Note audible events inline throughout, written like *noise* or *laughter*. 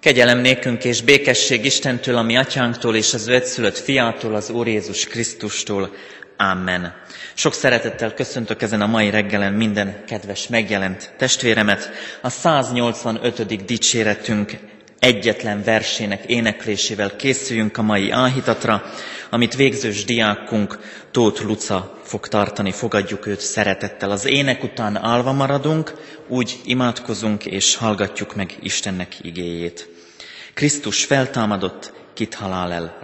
Kegyelem nékünk és békesség Istentől, a mi atyánktól és az ő egyszülött fiától, az Úr Jézus Krisztustól. Amen. Sok szeretettel köszöntök ezen a mai reggelen minden kedves megjelent testvéremet. A 185. dicséretünk egyetlen versének éneklésével készüljünk a mai áhítatra, amit végzős diákunk Tóth Luca fog tartani, fogadjuk őt szeretettel. Az ének után álva maradunk, úgy imádkozunk és hallgatjuk meg Istennek igéjét. Krisztus feltámadott, kit halál el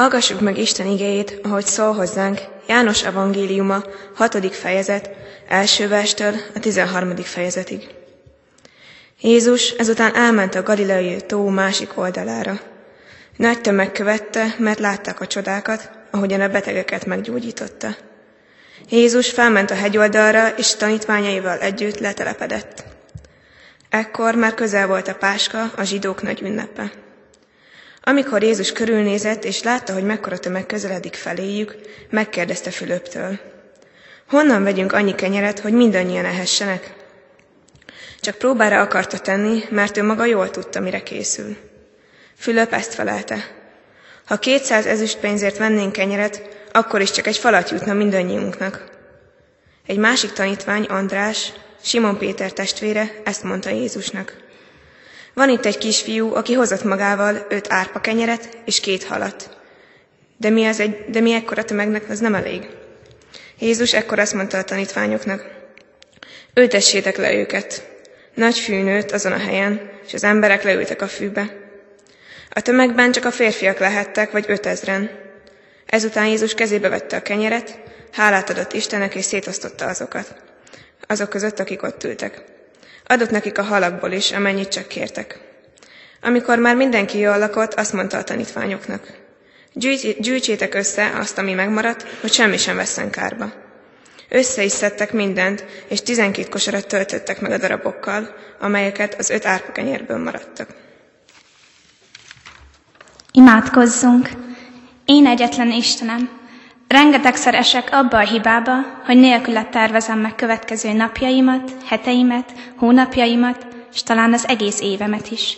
Hallgassuk meg Isten igéjét, ahogy szól hozzánk János evangéliuma, 6. fejezet, első verstől a 13. fejezetig. Jézus ezután elment a galileai tó másik oldalára. Nagy tömeg követte, mert látták a csodákat, ahogyan a betegeket meggyógyította. Jézus felment a hegyoldalra, és tanítványaival együtt letelepedett. Ekkor már közel volt a páska, a zsidók nagy ünnepe. Amikor Jézus körülnézett, és látta, hogy mekkora tömeg közeledik feléjük, megkérdezte Fülöptől. Honnan vegyünk annyi kenyeret, hogy mindannyian ehessenek? Csak próbára akarta tenni, mert ő maga jól tudta, mire készül. Fülöp ezt felelte. Ha kétszáz ezüst pénzért vennénk kenyeret, akkor is csak egy falat jutna mindannyiunknak. Egy másik tanítvány, András, Simon Péter testvére ezt mondta Jézusnak. Van itt egy kisfiú, aki hozott magával öt árpa kenyeret és két halat. De mi, az egy, de mi ekkora tömegnek az nem elég. Jézus ekkor azt mondta a tanítványoknak, ültessétek le őket. Nagy fű nőtt azon a helyen, és az emberek leültek a fűbe. A tömegben csak a férfiak lehettek, vagy ötezren. Ezután Jézus kezébe vette a kenyeret, hálát adott Istennek, és szétosztotta azokat. Azok között, akik ott ültek. Adott nekik a halakból is, amennyit csak kértek. Amikor már mindenki jól lakott, azt mondta a tanítványoknak. Gyűjtsétek össze azt, ami megmaradt, hogy semmi sem vesszen kárba. Össze is szedtek mindent, és tizenkét kosarat töltöttek meg a darabokkal, amelyeket az öt árpakenyérből maradtak. Imádkozzunk! Én egyetlen Istenem, Rengetegszer esek abba a hibába, hogy nélküle tervezem meg következő napjaimat, heteimet, hónapjaimat, és talán az egész évemet is.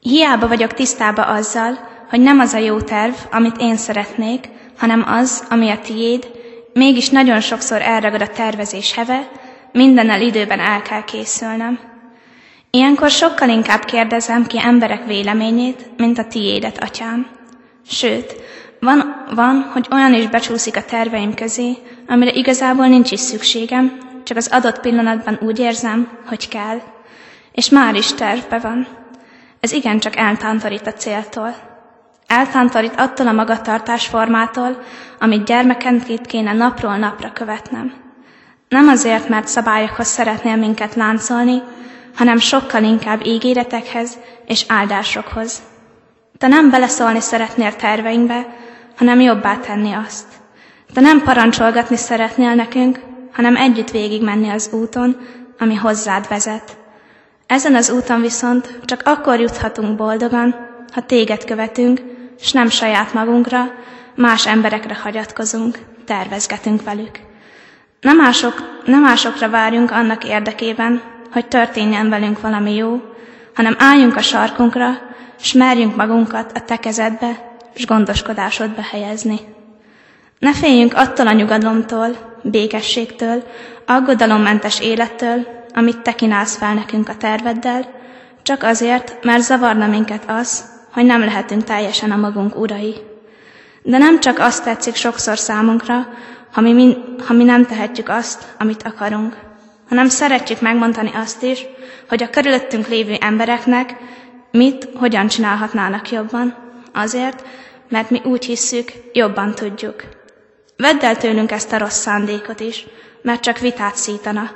Hiába vagyok tisztába azzal, hogy nem az a jó terv, amit én szeretnék, hanem az, ami a tiéd, mégis nagyon sokszor elragad a tervezés heve, mindennel időben el kell készülnem. Ilyenkor sokkal inkább kérdezem ki emberek véleményét, mint a tiédet, atyám. Sőt, van, van, hogy olyan is becsúszik a terveim közé, amire igazából nincs is szükségem, csak az adott pillanatban úgy érzem, hogy kell. És már is tervbe van. Ez igencsak eltántorít a céltól. Eltántorít attól a magatartásformától, amit gyermekenként kéne napról napra követnem. Nem azért, mert szabályokhoz szeretnél minket láncolni, hanem sokkal inkább ígéretekhez és áldásokhoz. Te nem beleszólni szeretnél terveinkbe, hanem jobbá tenni azt. Te nem parancsolgatni szeretnél nekünk, hanem együtt végig menni az úton, ami hozzád vezet. Ezen az úton viszont csak akkor juthatunk boldogan, ha téged követünk, és nem saját magunkra, más emberekre hagyatkozunk, tervezgetünk velük. Nem, mások, nem másokra várjunk annak érdekében, hogy történjen velünk valami jó, hanem álljunk a sarkunkra, és merjünk magunkat a te és gondoskodásodba helyezni. Ne féljünk attól a nyugalomtól, békességtől, aggodalommentes élettől, amit te kínálsz fel nekünk a terveddel, csak azért, mert zavarna minket az, hogy nem lehetünk teljesen a magunk urai. De nem csak azt tetszik sokszor számunkra, ha mi, ha mi nem tehetjük azt, amit akarunk, hanem szeretjük megmondani azt is, hogy a körülöttünk lévő embereknek mit, hogyan csinálhatnának jobban, azért, mert mi úgy hisszük, jobban tudjuk. Vedd el tőlünk ezt a rossz szándékot is, mert csak vitát szítana.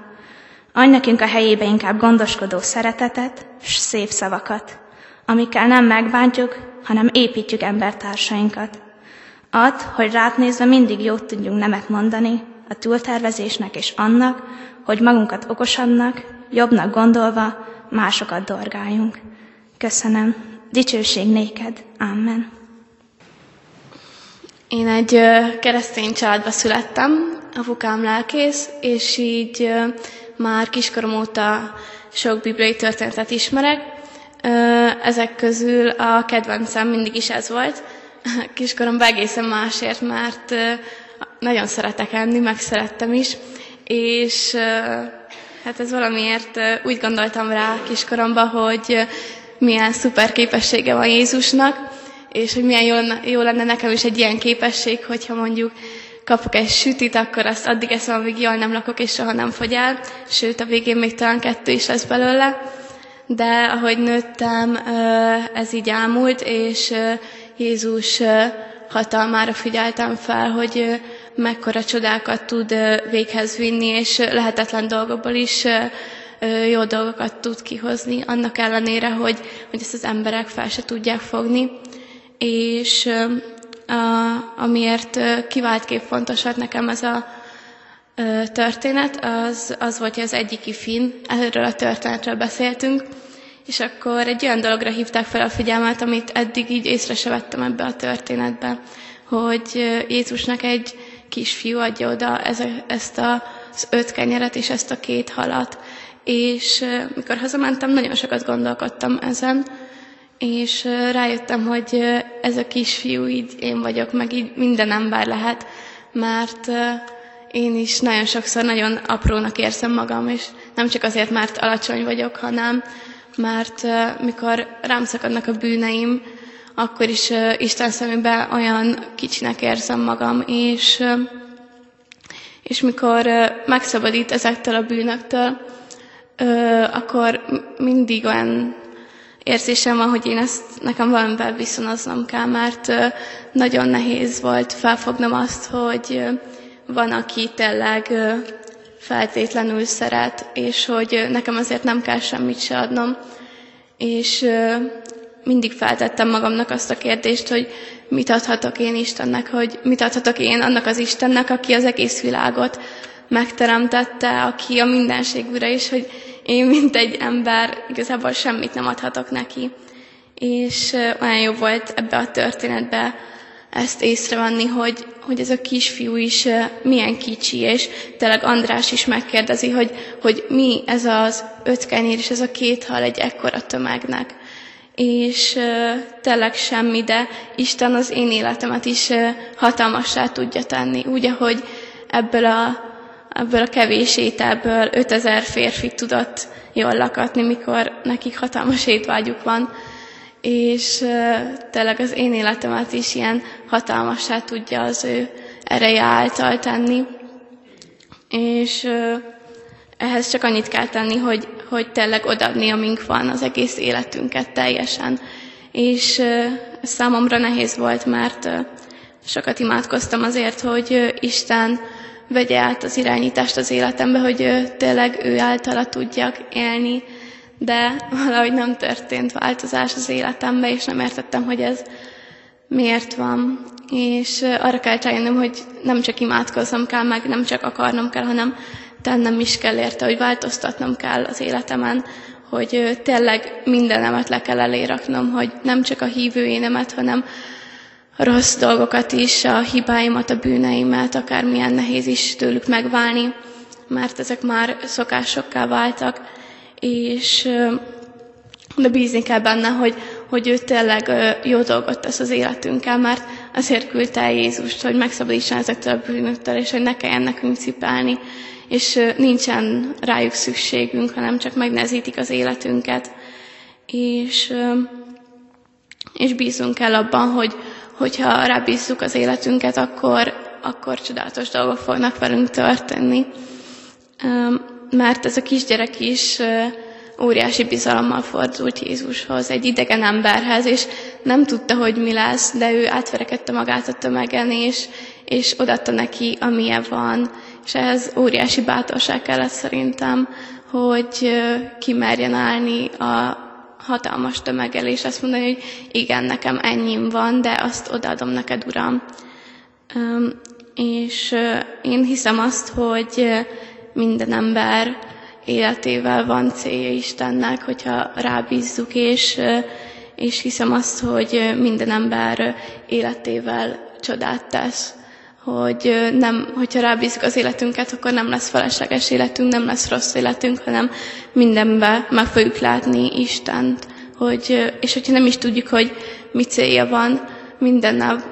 Adj nekünk a helyébe inkább gondoskodó szeretetet, s szép szavakat, amikkel nem megbántjuk, hanem építjük embertársainkat. Add, hogy rád nézve mindig jót tudjunk nemet mondani a túltervezésnek és annak, hogy magunkat okosabbnak, jobbnak gondolva másokat dorgáljunk. Köszönöm. Dicsőség néked. Amen. Én egy keresztény családba születtem, apukám lelkész, és így már kiskorom óta sok bibliai történetet ismerek. Ezek közül a kedvencem mindig is ez volt. *laughs* Kiskoromban egészen másért, mert nagyon szeretek enni, meg szerettem is, és hát ez valamiért úgy gondoltam rá kiskoromban, hogy milyen szuper képessége van Jézusnak, és hogy milyen jó, jó lenne nekem is egy ilyen képesség, hogyha mondjuk kapok egy sütit, akkor azt addig eszem, amíg jól nem lakok, és soha nem fogy el, sőt, a végén még talán kettő is lesz belőle. De ahogy nőttem, ez így elmúlt, és Jézus hatalmára figyeltem fel, hogy mekkora csodákat tud véghez vinni, és lehetetlen dolgokból is jó dolgokat tud kihozni, annak ellenére, hogy, hogy ezt az emberek fel se tudják fogni és amiért kiváltképp fontos volt nekem ez a történet, az, az volt, hogy az egyik ifin, erről a történetről beszéltünk, és akkor egy olyan dologra hívták fel a figyelmet, amit eddig így észre se vettem ebbe a történetbe, hogy Jézusnak egy kisfiú adja oda ezt az öt kenyeret és ezt a két halat. És mikor hazamentem, nagyon sokat gondolkodtam ezen, és rájöttem, hogy ez a kisfiú így én vagyok, meg így minden ember lehet, mert én is nagyon sokszor nagyon aprónak érzem magam, és nem csak azért, mert alacsony vagyok, hanem mert mikor rám szakadnak a bűneim, akkor is Isten szemében olyan kicsinek érzem magam, és, és mikor megszabadít ezektől a bűnöktől, akkor mindig olyan érzésem van, hogy én ezt nekem valamivel viszonoznom kell, mert nagyon nehéz volt felfognom azt, hogy van, aki tényleg feltétlenül szeret, és hogy nekem azért nem kell semmit se adnom. És mindig feltettem magamnak azt a kérdést, hogy mit adhatok én Istennek, hogy mit adhatok én annak az Istennek, aki az egész világot megteremtette, aki a mindenség ura, és hogy én, mint egy ember, igazából semmit nem adhatok neki. És olyan jó volt ebbe a történetbe ezt észrevenni, hogy, hogy ez a kisfiú is milyen kicsi, és tényleg András is megkérdezi, hogy, hogy mi ez az öt kenyér és ez a két hal egy ekkora tömegnek. és tényleg semmi, de Isten az én életemet is hatalmassá tudja tenni, úgy, ahogy ebből a, ebből a kevés ételből 5000 férfi tudott jól lakatni, mikor nekik hatalmas étvágyuk van, és tényleg az én életemet is ilyen hatalmassá tudja az ő ereje által tenni. És ehhez csak annyit kell tenni, hogy, hogy tényleg odaadni, amink van, az egész életünket teljesen. És ez számomra nehéz volt, mert sokat imádkoztam azért, hogy Isten vegye át az irányítást az életembe, hogy tényleg ő általa tudjak élni, de valahogy nem történt változás az életembe, és nem értettem, hogy ez miért van. És arra kell rájönnöm, hogy nem csak imádkoznom kell, meg nem csak akarnom kell, hanem tennem is kell érte, hogy változtatnom kell az életemen, hogy tényleg mindenemet le kell eléraknom, hogy nem csak a hívő énemet, hanem rossz dolgokat is, a hibáimat, a bűneimet, akármilyen nehéz is tőlük megválni, mert ezek már szokásokká váltak, és de bízni kell benne, hogy, hogy ő tényleg jó dolgot tesz az életünkkel, mert azért küldte el Jézust, hogy megszabadítson ezektől a bűnöktől, és hogy ne kelljen nekünk cipelni, és nincsen rájuk szükségünk, hanem csak megnezítik az életünket. És, és bízunk el abban, hogy, hogyha rábízzuk az életünket, akkor, akkor csodálatos dolgok fognak velünk történni. Mert ez a kisgyerek is óriási bizalommal fordult Jézushoz, egy idegen emberhez, és nem tudta, hogy mi lesz, de ő átverekedte magát a tömegen, és, és odatta neki, amilyen van. És ehhez óriási bátorság kellett szerintem, hogy kimerjen állni a hatalmas tömeggel, és azt mondani, hogy igen, nekem ennyim van, de azt odaadom neked, Uram. És én hiszem azt, hogy minden ember életével van célja Istennek, hogyha rábízzuk, és, és hiszem azt, hogy minden ember életével csodát tesz hogy nem, hogyha rábízzuk az életünket, akkor nem lesz felesleges életünk, nem lesz rossz életünk, hanem mindenbe meg fogjuk látni Istent. Hogy, és hogyha nem is tudjuk, hogy mi célja van, minden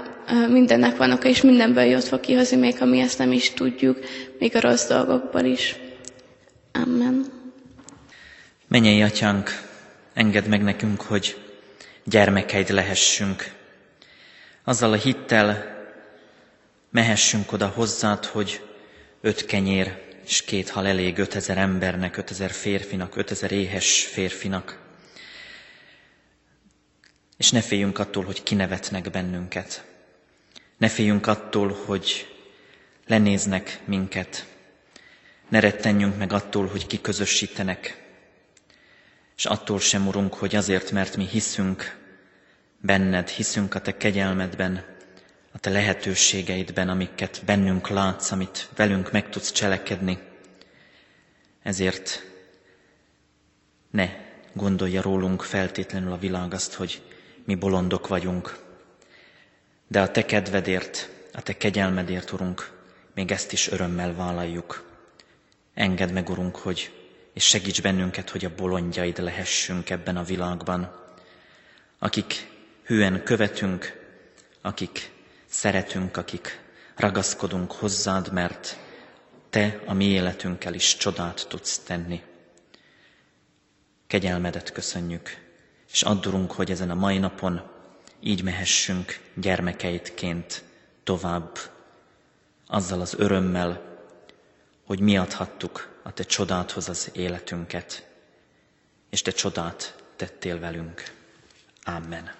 mindennek van oka, és mindenből jót fog kihozni, még ha mi ezt nem is tudjuk, még a rossz dolgokból is. Amen. Menjél, atyánk, engedd meg nekünk, hogy gyermekeid lehessünk. Azzal a hittel mehessünk oda hozzád, hogy öt kenyér és két hal elég ötezer embernek, ötezer férfinak, ötezer éhes férfinak. És ne féljünk attól, hogy kinevetnek bennünket. Ne féljünk attól, hogy lenéznek minket. Ne rettenjünk meg attól, hogy kiközösítenek. És attól sem, Urunk, hogy azért, mert mi hiszünk benned, hiszünk a Te kegyelmedben, a te lehetőségeidben, amiket bennünk látsz, amit velünk meg tudsz cselekedni. Ezért ne gondolja rólunk feltétlenül a világ azt, hogy mi bolondok vagyunk, de a te kedvedért, a te kegyelmedért, Urunk, még ezt is örömmel vállaljuk. Engedd meg, Urunk, hogy és segíts bennünket, hogy a bolondjaid lehessünk ebben a világban, akik hűen követünk, akik szeretünk, akik ragaszkodunk hozzád, mert te a mi életünkkel is csodát tudsz tenni. Kegyelmedet köszönjük, és addurunk, hogy ezen a mai napon így mehessünk gyermekeidként tovább, azzal az örömmel, hogy mi adhattuk a Te csodáthoz az életünket, és Te csodát tettél velünk. Amen.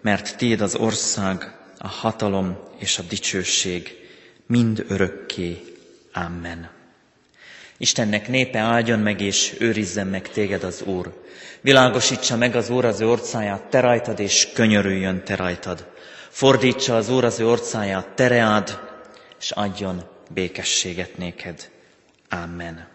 mert Tiéd az ország, a hatalom és a dicsőség mind örökké. Amen. Istennek népe áldjon meg és őrizzen meg téged az Úr. Világosítsa meg az Úr az ő orcáját te rajtad, és könyörüljön te rajtad. Fordítsa az Úr az ő orcáját tereád, és adjon békességet néked. Amen.